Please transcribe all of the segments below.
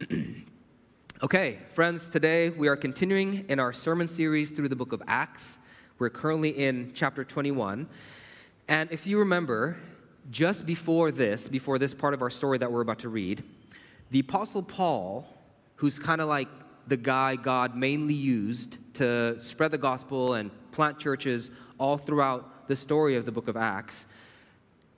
okay, friends, today we are continuing in our sermon series through the book of Acts. We're currently in chapter 21. And if you remember, just before this, before this part of our story that we're about to read, the Apostle Paul, who's kind of like the guy God mainly used to spread the gospel and plant churches all throughout the story of the book of Acts,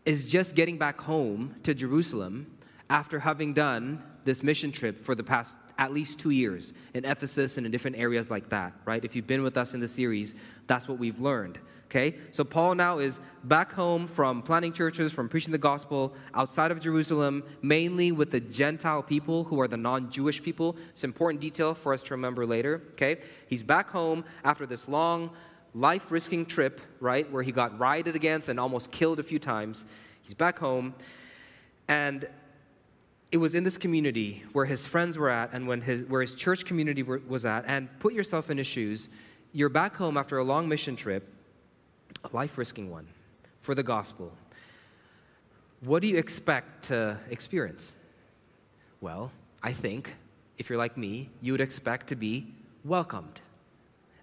is just getting back home to Jerusalem after having done this mission trip for the past at least two years in Ephesus and in different areas like that, right? If you've been with us in the series, that's what we've learned. Okay? So Paul now is back home from planting churches, from preaching the gospel outside of Jerusalem, mainly with the Gentile people who are the non Jewish people. It's an important detail for us to remember later. Okay? He's back home after this long, life risking trip, right? Where he got rioted against and almost killed a few times. He's back home. And it was in this community where his friends were at and when his, where his church community were, was at. And put yourself in his shoes. You're back home after a long mission trip, a life risking one, for the gospel. What do you expect to experience? Well, I think, if you're like me, you would expect to be welcomed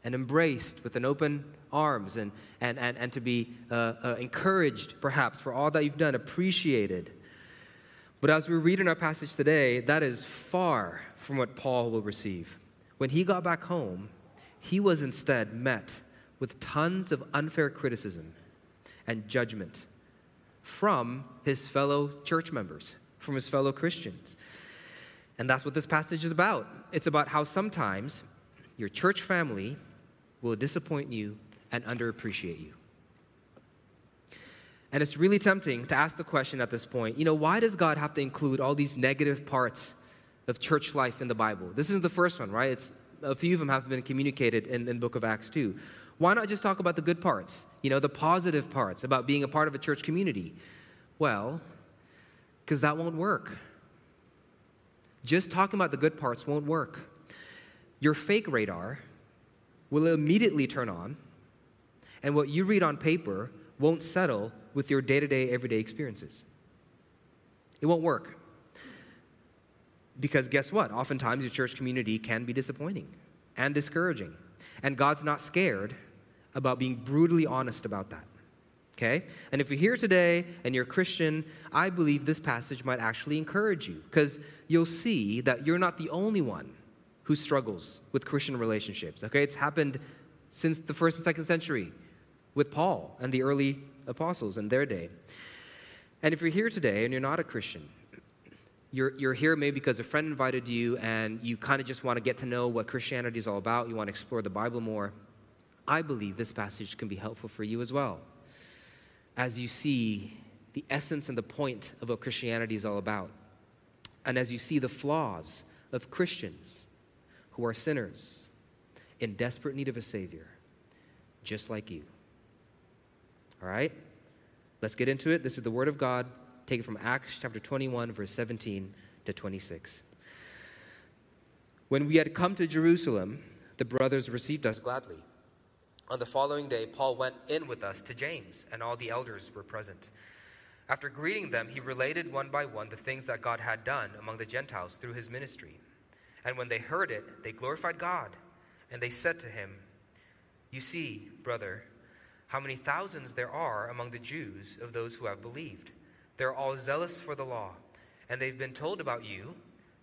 and embraced with an open arms and, and, and, and to be uh, uh, encouraged, perhaps, for all that you've done, appreciated. But as we read in our passage today, that is far from what Paul will receive. When he got back home, he was instead met with tons of unfair criticism and judgment from his fellow church members, from his fellow Christians. And that's what this passage is about. It's about how sometimes your church family will disappoint you and underappreciate you. And it's really tempting to ask the question at this point you know, why does God have to include all these negative parts of church life in the Bible? This isn't the first one, right? It's, a few of them have been communicated in, in the book of Acts too. Why not just talk about the good parts, you know, the positive parts about being a part of a church community? Well, because that won't work. Just talking about the good parts won't work. Your fake radar will immediately turn on, and what you read on paper won't settle with your day to day, everyday experiences. It won't work. Because guess what? Oftentimes your church community can be disappointing and discouraging. And God's not scared about being brutally honest about that. Okay? And if you're here today and you're a Christian, I believe this passage might actually encourage you because you'll see that you're not the only one who struggles with Christian relationships. Okay? It's happened since the first and second century with Paul and the early apostles in their day. And if you're here today and you're not a Christian, you're, you're here maybe because a friend invited you and you kind of just want to get to know what Christianity is all about, you want to explore the Bible more. I believe this passage can be helpful for you as well. As you see the essence and the point of what Christianity is all about, and as you see the flaws of Christians who are sinners in desperate need of a Savior, just like you. All right? Let's get into it. This is the Word of God, taken from Acts chapter 21, verse 17 to 26. When we had come to Jerusalem, the brothers received us gladly. On the following day, Paul went in with us to James, and all the elders were present. After greeting them, he related one by one the things that God had done among the Gentiles through his ministry. And when they heard it, they glorified God, and they said to him, You see, brother, how many thousands there are among the Jews of those who have believed. They're all zealous for the law, and they've been told about you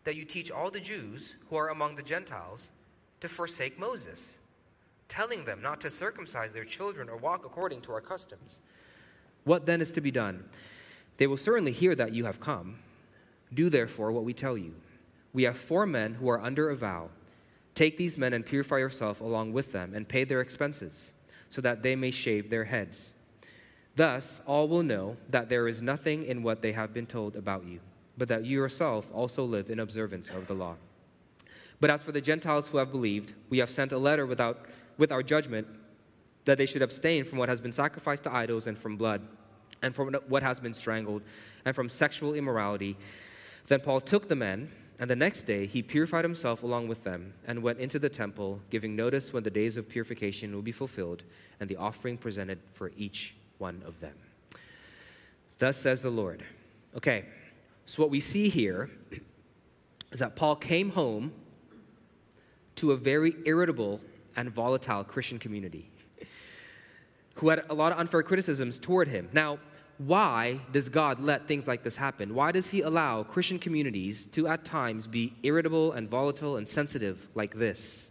that you teach all the Jews who are among the Gentiles to forsake Moses, telling them not to circumcise their children or walk according to our customs. What then is to be done? They will certainly hear that you have come. Do therefore what we tell you. We have four men who are under a vow. Take these men and purify yourself along with them, and pay their expenses so that they may shave their heads. Thus, all will know that there is nothing in what they have been told about you, but that you yourself also live in observance of the law. But as for the Gentiles who have believed, we have sent a letter without, with our judgment that they should abstain from what has been sacrificed to idols and from blood, and from what has been strangled, and from sexual immorality. Then Paul took the men and the next day he purified himself along with them and went into the temple, giving notice when the days of purification will be fulfilled and the offering presented for each one of them. Thus says the Lord. Okay, so what we see here is that Paul came home to a very irritable and volatile Christian community who had a lot of unfair criticisms toward him. Now, why does God let things like this happen? Why does He allow Christian communities to at times be irritable and volatile and sensitive like this?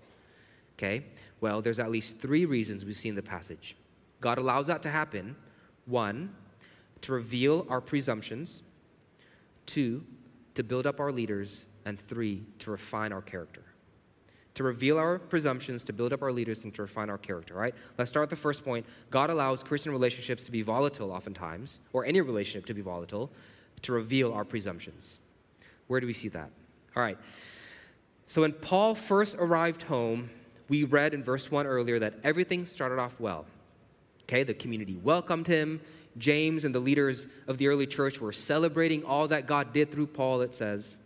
Okay, well, there's at least three reasons we see in the passage. God allows that to happen. One, to reveal our presumptions. Two, to build up our leaders. And three, to refine our character to reveal our presumptions, to build up our leaders, and to refine our character, right? Let's start with the first point. God allows Christian relationships to be volatile oftentimes, or any relationship to be volatile, to reveal our presumptions. Where do we see that? All right. So when Paul first arrived home, we read in verse 1 earlier that everything started off well. Okay, the community welcomed him. James and the leaders of the early church were celebrating all that God did through Paul, it says.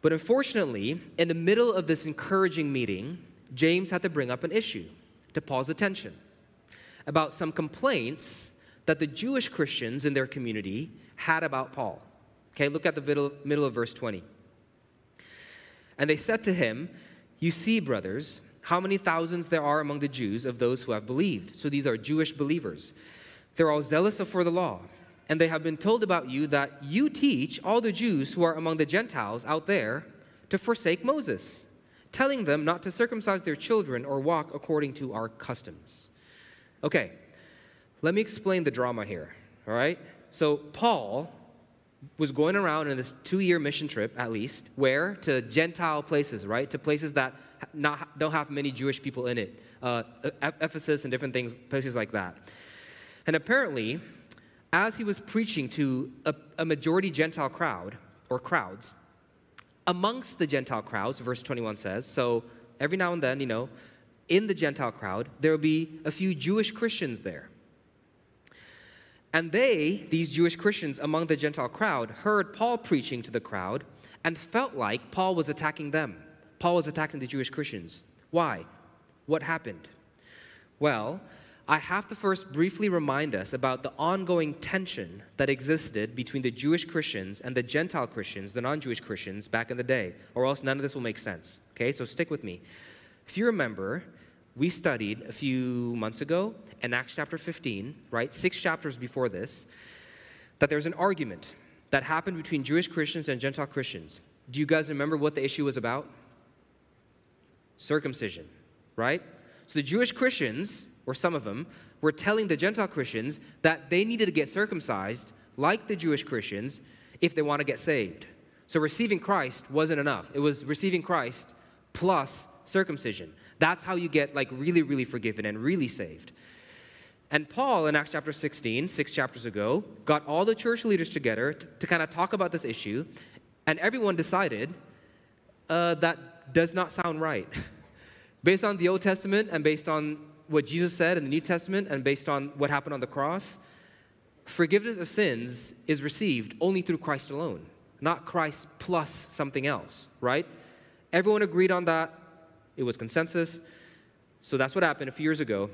But unfortunately, in the middle of this encouraging meeting, James had to bring up an issue to Paul's attention about some complaints that the Jewish Christians in their community had about Paul. Okay, look at the middle, middle of verse 20. And they said to him, You see, brothers, how many thousands there are among the Jews of those who have believed. So these are Jewish believers. They're all zealous for the law and they have been told about you that you teach all the Jews who are among the Gentiles out there to forsake Moses, telling them not to circumcise their children or walk according to our customs. Okay, let me explain the drama here, all right? So, Paul was going around in this two year mission trip, at least, where? To Gentile places, right? To places that not, don't have many Jewish people in it, uh, Ephesus and different things, places like that. And apparently, as he was preaching to a, a majority Gentile crowd or crowds, amongst the Gentile crowds, verse 21 says, so every now and then, you know, in the Gentile crowd, there will be a few Jewish Christians there. And they, these Jewish Christians among the Gentile crowd, heard Paul preaching to the crowd and felt like Paul was attacking them. Paul was attacking the Jewish Christians. Why? What happened? Well, I have to first briefly remind us about the ongoing tension that existed between the Jewish Christians and the Gentile Christians, the non Jewish Christians, back in the day, or else none of this will make sense. Okay, so stick with me. If you remember, we studied a few months ago in Acts chapter 15, right, six chapters before this, that there's an argument that happened between Jewish Christians and Gentile Christians. Do you guys remember what the issue was about? Circumcision, right? So the Jewish Christians or some of them, were telling the Gentile Christians that they needed to get circumcised like the Jewish Christians if they want to get saved. So receiving Christ wasn't enough. It was receiving Christ plus circumcision. That's how you get like really, really forgiven and really saved. And Paul in Acts chapter 16, six chapters ago, got all the church leaders together to, to kind of talk about this issue, and everyone decided uh, that does not sound right. based on the Old Testament and based on what Jesus said in the New Testament and based on what happened on the cross, forgiveness of sins is received only through Christ alone, not Christ plus something else, right? Everyone agreed on that. It was consensus. So that's what happened a few years ago.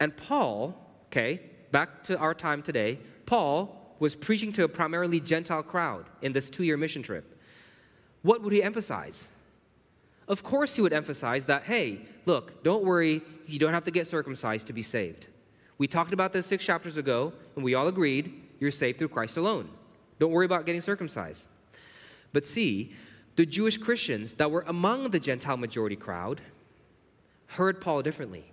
And Paul, okay, back to our time today, Paul was preaching to a primarily Gentile crowd in this two year mission trip. What would he emphasize? Of course, he would emphasize that, hey, look, don't worry, you don't have to get circumcised to be saved. We talked about this six chapters ago, and we all agreed you're saved through Christ alone. Don't worry about getting circumcised. But see, the Jewish Christians that were among the Gentile majority crowd heard Paul differently.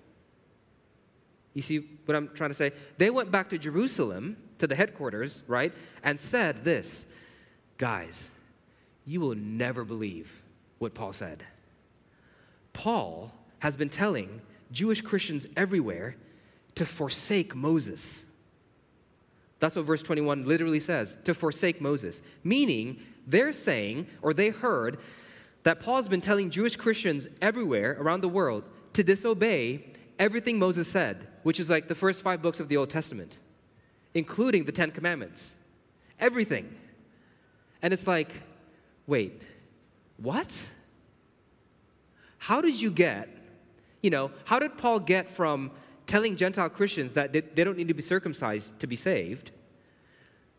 You see what I'm trying to say? They went back to Jerusalem, to the headquarters, right, and said this Guys, you will never believe what Paul said. Paul has been telling Jewish Christians everywhere to forsake Moses. That's what verse 21 literally says to forsake Moses. Meaning, they're saying, or they heard, that Paul's been telling Jewish Christians everywhere around the world to disobey everything Moses said, which is like the first five books of the Old Testament, including the Ten Commandments. Everything. And it's like, wait, what? How did you get, you know, how did Paul get from telling Gentile Christians that they, don't need to be circumcised to be saved?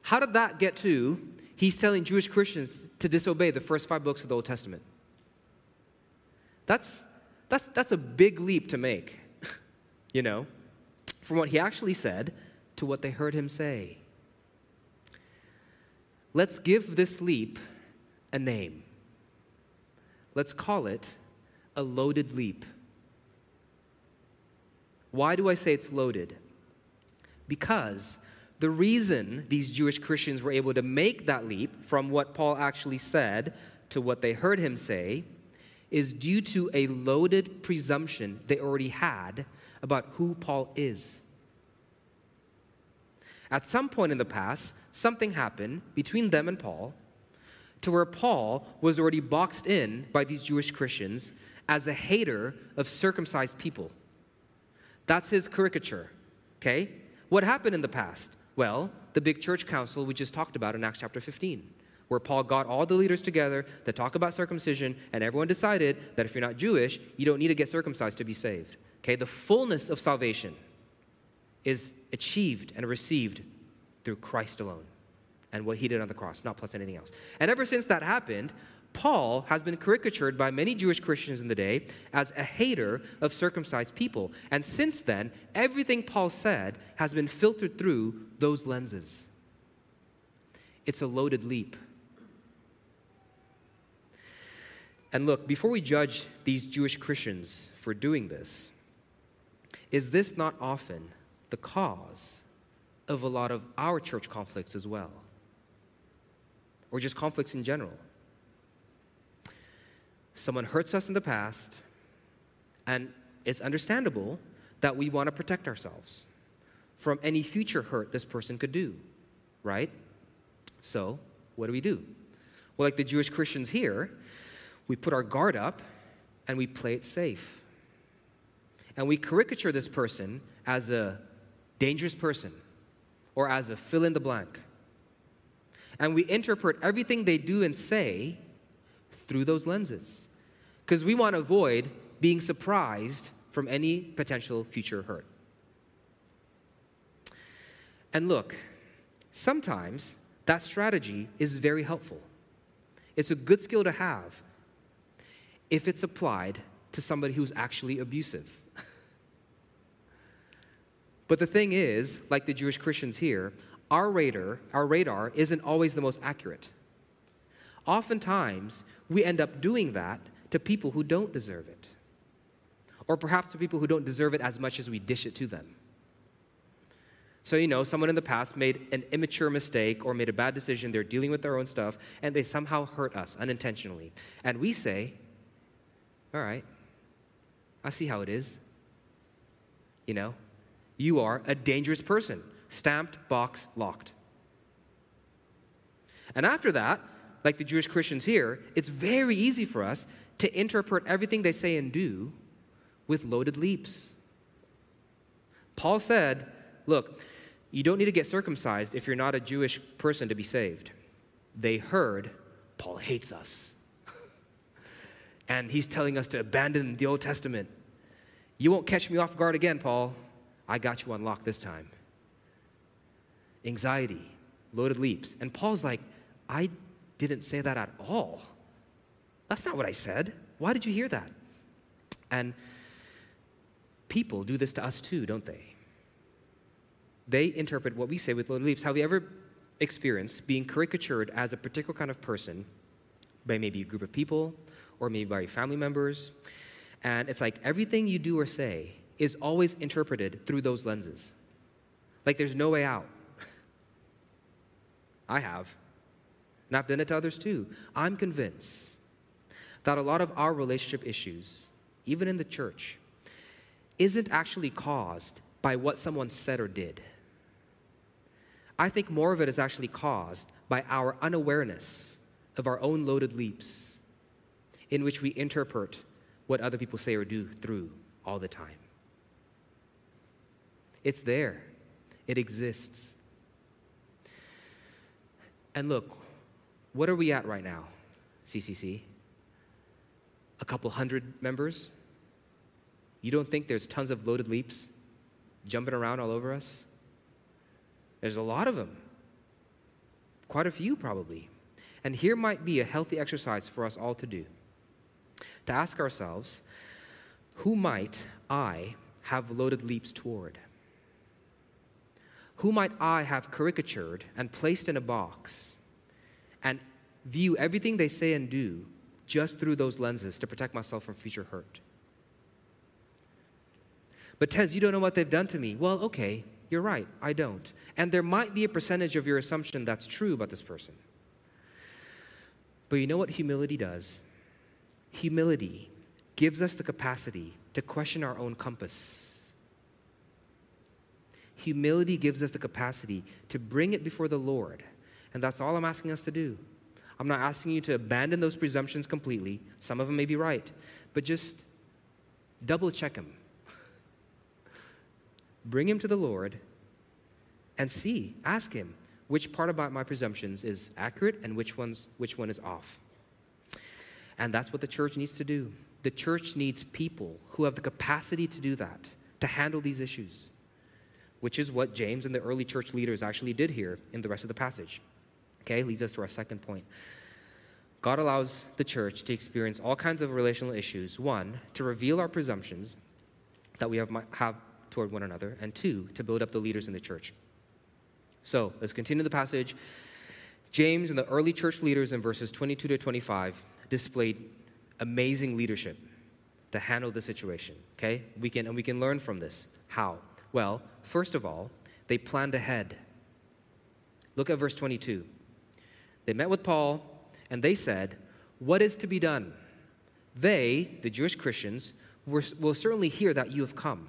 How did that get to he's telling Jewish Christians to disobey the first five books of the Old Testament. That's, that's, that's a big leap to make, you know, from what he actually said to what they heard him say. Let's give this leap a name. Let's call it a loaded leap. Why do I say it's loaded? Because the reason these Jewish Christians were able to make that leap from what Paul actually said to what they heard him say is due to a loaded presumption they already had about who Paul is. At some point in the past, something happened between them and Paul to where Paul was already boxed in by these Jewish Christians as a hater of circumcised people. That's his caricature, okay? What happened in the past? Well, the big church council we just talked about in Acts chapter 15, where Paul got all the leaders together to talk about circumcision, and everyone decided that if you're not Jewish, you don't need to get circumcised to be saved. Okay, the fullness of salvation is achieved and received through Christ alone and what he did on the cross, not plus anything else. And ever since that happened, Paul has been caricatured by many Jewish Christians in the day as a hater of circumcised people. And since then, everything Paul said has been filtered through those lenses. It's a loaded leap. And look, before we judge these Jewish Christians for doing this, is this not often the cause of a lot of our church conflicts as well? Or just conflicts in general? Someone hurts us in the past, and it's understandable that we want to protect ourselves from any future hurt this person could do, right? So, what do we do? Well, like the Jewish Christians here, we put our guard up and we play it safe. And we caricature this person as a dangerous person or as a fill in the blank. And we interpret everything they do and say through those lenses because we want to avoid being surprised from any potential future hurt. And look, sometimes that strategy is very helpful. It's a good skill to have if it's applied to somebody who's actually abusive. but the thing is, like the Jewish Christians here, our radar, our radar isn't always the most accurate. Oftentimes, we end up doing that to people who don't deserve it, or perhaps to people who don't deserve it as much as we dish it to them. So, you know, someone in the past made an immature mistake or made a bad decision, they're dealing with their own stuff, and they somehow hurt us unintentionally. And we say, All right, I see how it is. You know, you are a dangerous person. Stamped, box, locked. And after that, like the Jewish Christians here, it's very easy for us to interpret everything they say and do with loaded leaps. Paul said, Look, you don't need to get circumcised if you're not a Jewish person to be saved. They heard, Paul hates us. and he's telling us to abandon the Old Testament. You won't catch me off guard again, Paul. I got you on lock this time. Anxiety, loaded leaps. And Paul's like, I didn't say that at all. That's not what I said. Why did you hear that? And people do this to us too, don't they? They interpret what we say with loaded leaps. Have you ever experienced being caricatured as a particular kind of person by maybe a group of people or maybe by your family members? And it's like everything you do or say is always interpreted through those lenses. Like there's no way out. I have. And I've done it to others too. I'm convinced that a lot of our relationship issues, even in the church, isn't actually caused by what someone said or did. I think more of it is actually caused by our unawareness of our own loaded leaps, in which we interpret what other people say or do through all the time. It's there, it exists. And look, what are we at right now, CCC? A couple hundred members? You don't think there's tons of loaded leaps jumping around all over us? There's a lot of them. Quite a few, probably. And here might be a healthy exercise for us all to do to ask ourselves, who might I have loaded leaps toward? Who might I have caricatured and placed in a box and view everything they say and do just through those lenses to protect myself from future hurt? But Tez, you don't know what they've done to me. Well, okay, you're right, I don't. And there might be a percentage of your assumption that's true about this person. But you know what humility does? Humility gives us the capacity to question our own compass. Humility gives us the capacity to bring it before the Lord. And that's all I'm asking us to do. I'm not asking you to abandon those presumptions completely. Some of them may be right, but just double check them. Bring him to the Lord and see, ask him which part about my presumptions is accurate and which, one's, which one is off. And that's what the church needs to do. The church needs people who have the capacity to do that, to handle these issues, which is what James and the early church leaders actually did here in the rest of the passage. Okay, leads us to our second point. God allows the church to experience all kinds of relational issues. One, to reveal our presumptions that we have, have toward one another, and two, to build up the leaders in the church. So let's continue the passage. James and the early church leaders in verses 22 to 25 displayed amazing leadership to handle the situation. Okay? We can, and we can learn from this. How? Well, first of all, they planned ahead. Look at verse 22. They met with Paul and they said, What is to be done? They, the Jewish Christians, were, will certainly hear that you have come.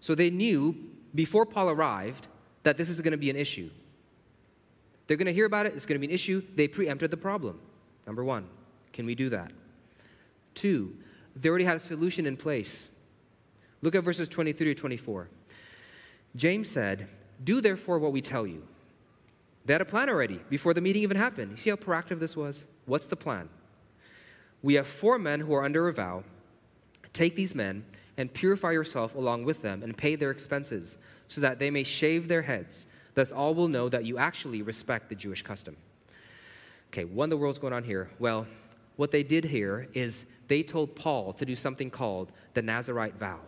So they knew before Paul arrived that this is going to be an issue. They're going to hear about it, it's going to be an issue. They preempted the problem. Number one, can we do that? Two, they already had a solution in place. Look at verses 23 to 24. James said, Do therefore what we tell you. They had a plan already before the meeting even happened. You see how proactive this was? What's the plan? We have four men who are under a vow. Take these men and purify yourself along with them and pay their expenses, so that they may shave their heads. Thus, all will know that you actually respect the Jewish custom. Okay, what in the world's going on here? Well, what they did here is they told Paul to do something called the Nazarite vow.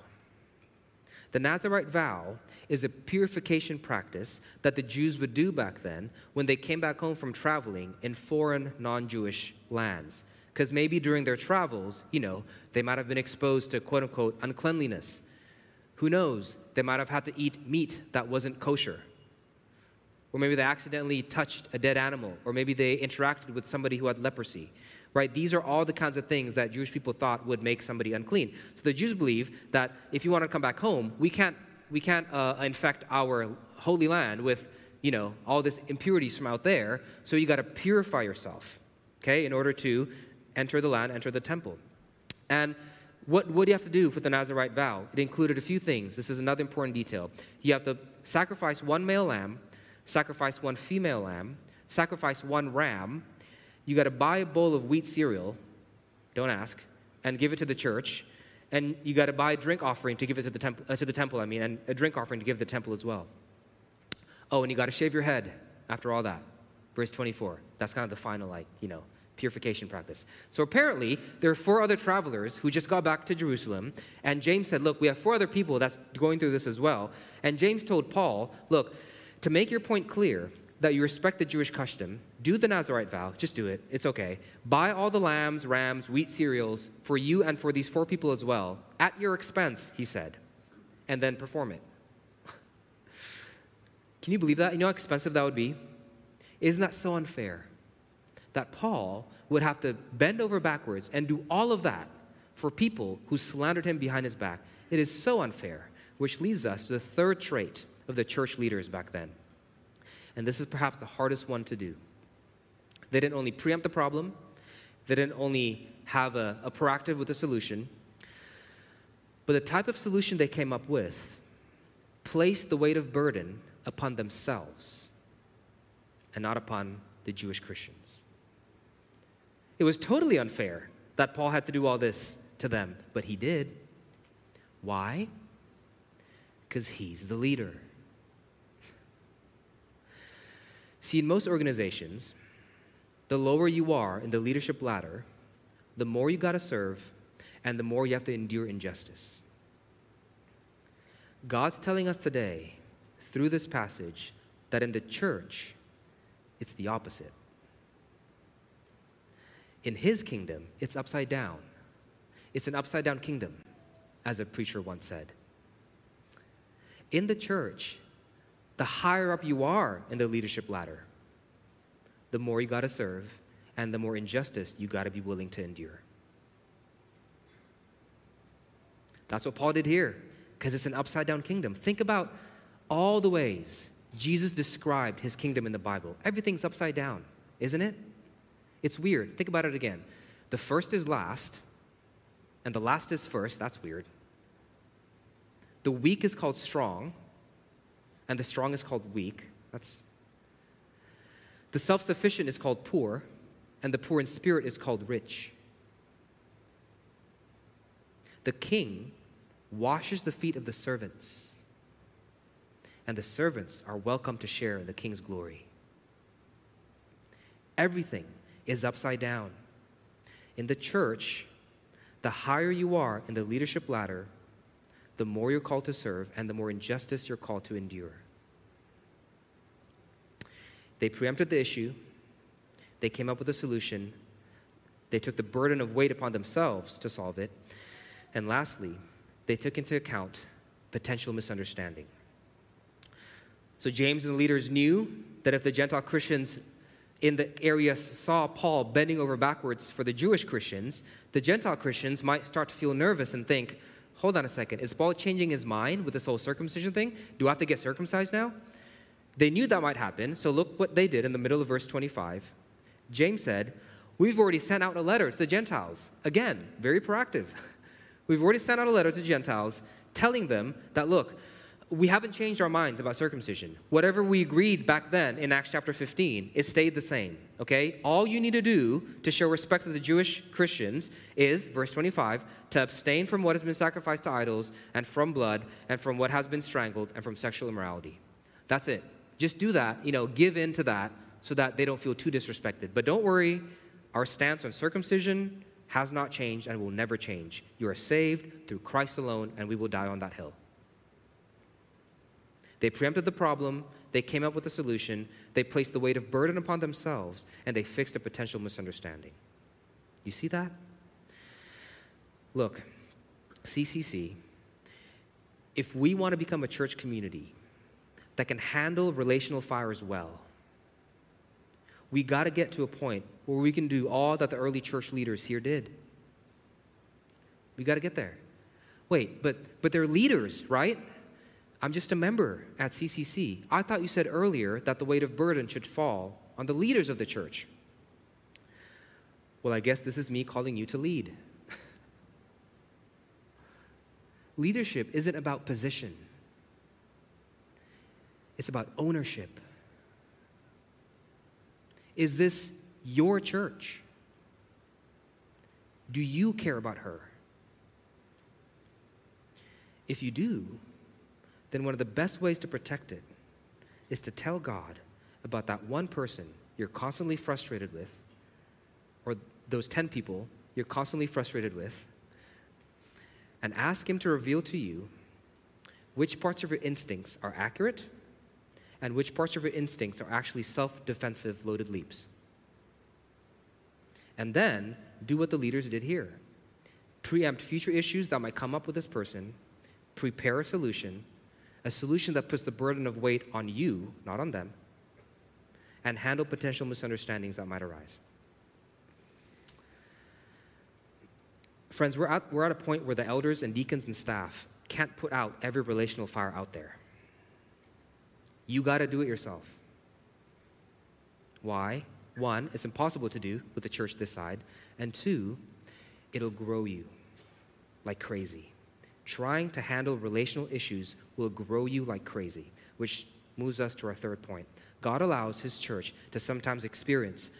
The Nazarite vow is a purification practice that the Jews would do back then when they came back home from traveling in foreign, non Jewish lands because maybe during their travels, you know, they might have been exposed to quote unquote uncleanliness. Who knows? They might have had to eat meat that wasn't kosher. Or maybe they accidentally touched a dead animal, or maybe they interacted with somebody who had leprosy. Right? These are all the kinds of things that Jewish people thought would make somebody unclean. So the Jews believe that if you want to come back home, we can't, we can't uh, infect our holy land with, you know, all this impurities from out there. So you got to purify yourself, okay, in order to enter the land, enter the temple. And what, what do you have to do for the Nazarite vow? It included a few things. This is another important detail. You have to sacrifice one male lamb, sacrifice one female lamb, sacrifice one ram. You got to buy a bowl of wheat cereal, don't ask, and give it to the church. And you got to buy a drink offering to give it to the, temple, uh, to the temple, I mean, and a drink offering to give the temple as well. Oh, and you got to shave your head after all that. Verse 24. That's kind of the final, like, you know, purification practice. So apparently, there are four other travelers who just got back to Jerusalem, and James said, Look, we have four other people that's going through this as well. And James told Paul, Look, to make your point clear that you respect the Jewish custom, do the Nazarite vow, just do it, it's okay. Buy all the lambs, rams, wheat cereals for you and for these four people as well, at your expense, he said, and then perform it. Can you believe that? You know how expensive that would be? Isn't that so unfair? that Paul would have to bend over backwards and do all of that for people who slandered him behind his back. It is so unfair, which leads us to the third trait of the church leaders back then. And this is perhaps the hardest one to do. They didn't only preempt the problem, they didn't only have a, a proactive with a solution, but the type of solution they came up with placed the weight of burden upon themselves and not upon the Jewish Christians. It was totally unfair that Paul had to do all this to them, but he did. Why? Because he's the leader. See, in most organizations, the lower you are in the leadership ladder, the more you got to serve and the more you have to endure injustice. God's telling us today through this passage that in the church, it's the opposite. In his kingdom, it's upside down. It's an upside down kingdom, as a preacher once said. In the church, the higher up you are in the leadership ladder, the more you got to serve and the more injustice you got to be willing to endure. That's what Paul did here, because it's an upside down kingdom. Think about all the ways Jesus described his kingdom in the Bible. Everything's upside down, isn't it? It's weird. Think about it again. The first is last, and the last is first. That's weird. The weak is called strong, and the strong is called weak. That's the self sufficient is called poor, and the poor in spirit is called rich. The king washes the feet of the servants, and the servants are welcome to share in the king's glory. Everything is upside down. In the church, the higher you are in the leadership ladder, the more you're called to serve and the more injustice you're called to endure. They preempted the issue, they came up with a solution, they took the burden of weight upon themselves to solve it, and lastly, they took into account potential misunderstanding. So James and the leaders knew that if the Gentile Christians in the area saw Paul bending over backwards for the Jewish Christians, the Gentile Christians might start to feel nervous and think, hold on a second, is Paul changing his mind with this whole circumcision thing? Do I have to get circumcised now? They knew that might happen, so look what they did in the middle of verse 25. James said, We've already sent out a letter to the Gentiles. Again, very proactive. We've already sent out a letter to Gentiles telling them that, look, we haven't changed our minds about circumcision. Whatever we agreed back then in Acts chapter 15, it stayed the same. Okay? All you need to do to show respect to the Jewish Christians is, verse 25, to abstain from what has been sacrificed to idols, and from blood, and from what has been strangled, and from sexual immorality. That's it. Just do that, you know, give in to that so that they don't feel too disrespected. But don't worry, our stance on circumcision has not changed and will never change. You are saved through Christ alone, and we will die on that hill. They preempted the problem, they came up with a solution, they placed the weight of burden upon themselves, and they fixed a potential misunderstanding. You see that? Look, CCC, if we want to become a church community that can handle relational fires well, we got to get to a point where we can do all that the early church leaders here did. We got to get there. Wait, but but they're leaders, right? I'm just a member at CCC. I thought you said earlier that the weight of burden should fall on the leaders of the church. Well, I guess this is me calling you to lead. Leadership isn't about position, it's about ownership. Is this your church? Do you care about her? If you do, then one of the best ways to protect it is to tell God about that one person you're constantly frustrated with, or those 10 people you're constantly frustrated with, and ask Him to reveal to you which parts of your instincts are accurate and which parts of your instincts are actually self defensive loaded leaps. And then do what the leaders did here. Preempt future issues that might come up with this person, prepare a solution, a solution that puts the burden of weight on you, not on them, and handle potential misunderstandings that might arise. Friends, we're at, we're at a point where the elders and deacons and staff can't put out every relational fire out there. You got to do it yourself. Why? One, it's impossible to do with a church this side. And two, it'll grow you like crazy trying to handle relational issues will grow you like crazy, which moves us to our third point. God allows his church to sometimes experience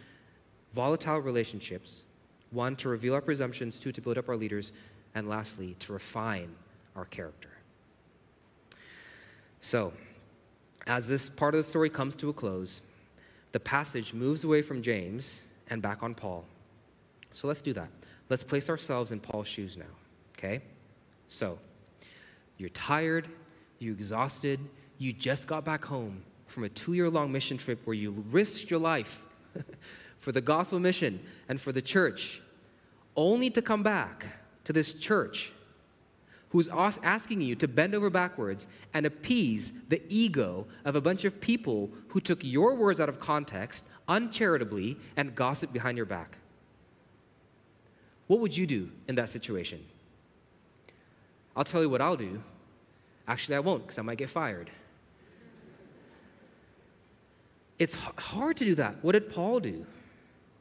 volatile relationships, one, to reveal our presumptions, two, to build up our leaders, and lastly, to refine our character. So, as this part of the story comes to a close, the passage moves away from James and back on Paul. So let's do that. Let's place ourselves in Paul's shoes now, okay? So, you're tired, you're exhausted, you just got back home from a two year long mission trip where you risked your life for the gospel mission and for the church, only to come back to this church who's asking you to bend over backwards and appease the ego of a bunch of people who took your words out of context uncharitably and gossiped behind your back. What would you do in that situation? I'll tell you what I'll do. Actually, I won't because I might get fired. It's hard to do that. What did Paul do?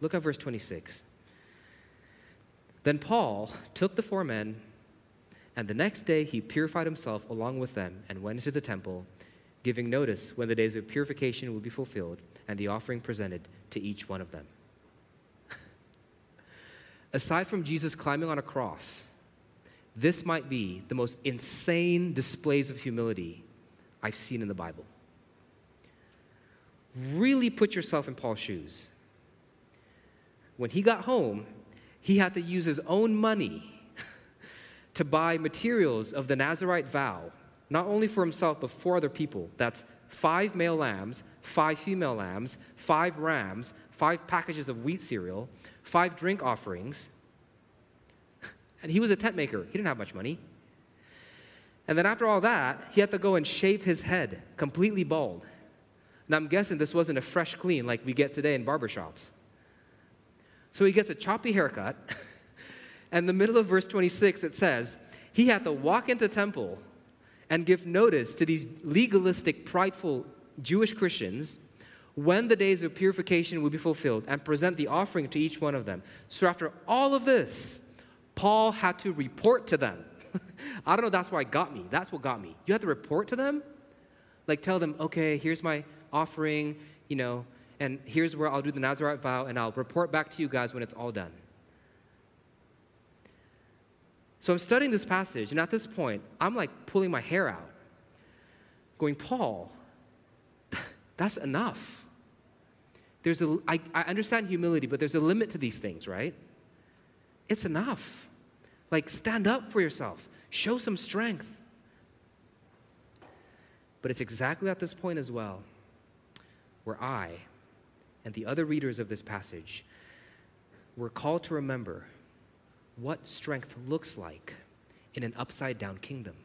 Look at verse 26. Then Paul took the four men, and the next day he purified himself along with them and went into the temple, giving notice when the days of purification would be fulfilled and the offering presented to each one of them. Aside from Jesus climbing on a cross, this might be the most insane displays of humility I've seen in the Bible. Really put yourself in Paul's shoes. When he got home, he had to use his own money to buy materials of the Nazarite vow, not only for himself, but for other people. That's five male lambs, five female lambs, five rams, five packages of wheat cereal, five drink offerings. And he was a tent maker, he didn't have much money. And then after all that, he had to go and shave his head completely bald. And I'm guessing this wasn't a fresh clean like we get today in barbershops. So he gets a choppy haircut. and the middle of verse 26, it says, he had to walk into temple and give notice to these legalistic, prideful Jewish Christians when the days of purification would be fulfilled and present the offering to each one of them. So after all of this, Paul had to report to them. I don't know, that's why got me. That's what got me. You have to report to them? Like tell them, okay, here's my offering, you know, and here's where I'll do the Nazarite vow, and I'll report back to you guys when it's all done. So I'm studying this passage, and at this point, I'm like pulling my hair out, going, Paul, that's enough. There's a, I, I understand humility, but there's a limit to these things, right? It's enough. Like, stand up for yourself, show some strength. But it's exactly at this point as well where I and the other readers of this passage were called to remember what strength looks like in an upside down kingdom.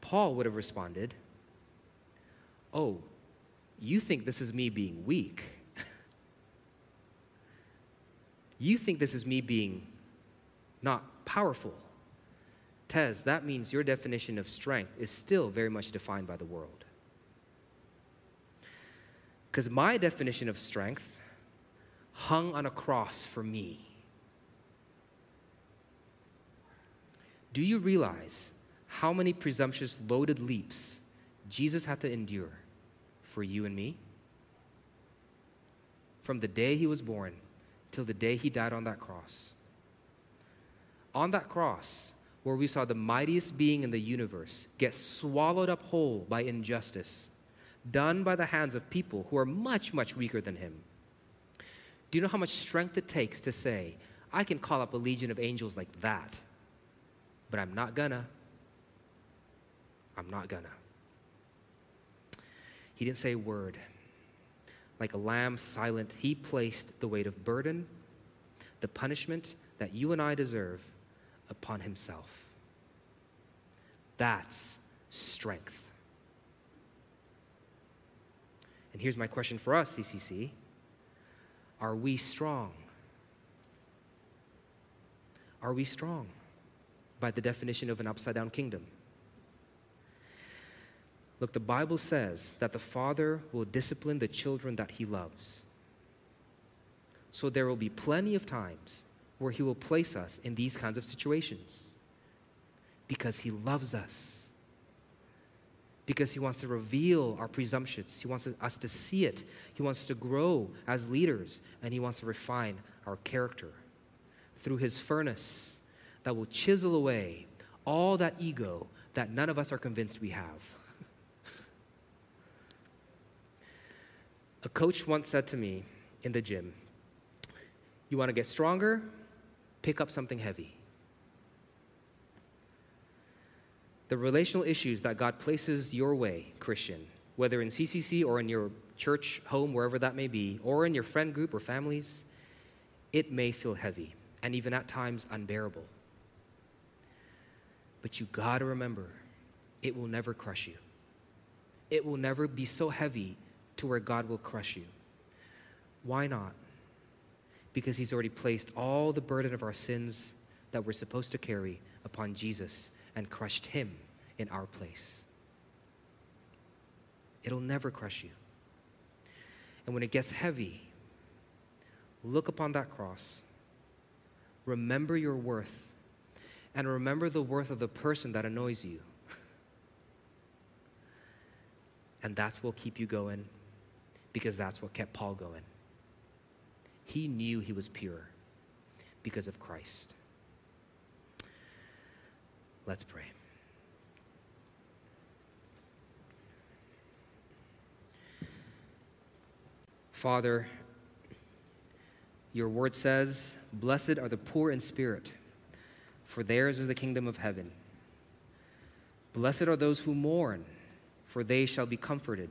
Paul would have responded, Oh, you think this is me being weak? You think this is me being not powerful? Tez, that means your definition of strength is still very much defined by the world. Because my definition of strength hung on a cross for me. Do you realize how many presumptuous loaded leaps Jesus had to endure for you and me? From the day he was born till the day he died on that cross. On that cross, where we saw the mightiest being in the universe get swallowed up whole by injustice done by the hands of people who are much, much weaker than him. Do you know how much strength it takes to say, I can call up a legion of angels like that, but I'm not gonna? I'm not gonna. He didn't say a word. Like a lamb silent, he placed the weight of burden, the punishment that you and I deserve, upon himself. That's strength. And here's my question for us, CCC Are we strong? Are we strong by the definition of an upside down kingdom? Look, the Bible says that the Father will discipline the children that He loves. So there will be plenty of times where He will place us in these kinds of situations because He loves us because He wants to reveal our presumptions. He wants us to see it. He wants to grow as leaders, and He wants to refine our character through His furnace that will chisel away all that ego that none of us are convinced we have. A coach once said to me in the gym, You want to get stronger? Pick up something heavy. The relational issues that God places your way, Christian, whether in CCC or in your church home, wherever that may be, or in your friend group or families, it may feel heavy and even at times unbearable. But you got to remember, it will never crush you. It will never be so heavy to where God will crush you. Why not? Because He's already placed all the burden of our sins that we're supposed to carry upon Jesus and crushed Him in our place. It'll never crush you. And when it gets heavy, look upon that cross. Remember your worth. And remember the worth of the person that annoys you. And that's what will keep you going because that's what kept Paul going. He knew he was pure because of Christ. Let's pray. Father, your word says, Blessed are the poor in spirit, for theirs is the kingdom of heaven. Blessed are those who mourn, for they shall be comforted.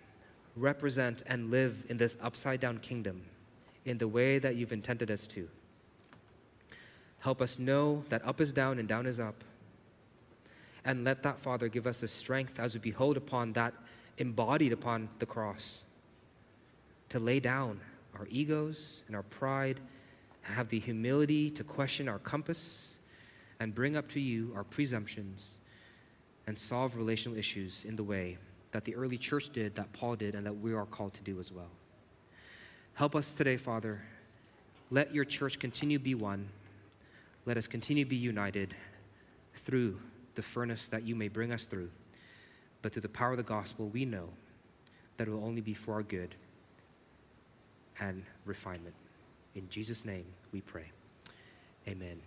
represent and live in this upside down kingdom in the way that you've intended us to. Help us know that up is down and down is up. And let that, Father, give us the strength as we behold upon that embodied upon the cross to lay down our egos and our pride, have the humility to question our compass and bring up to you our presumptions and solve relational issues in the way that the early church did, that Paul did, and that we are called to do as well. Help us today, Father. Let your church continue to be one. Let us continue to be united through the furnace that you may bring us through. But through the power of the gospel, we know that it will only be for our good and refinement. In Jesus' name we pray. Amen.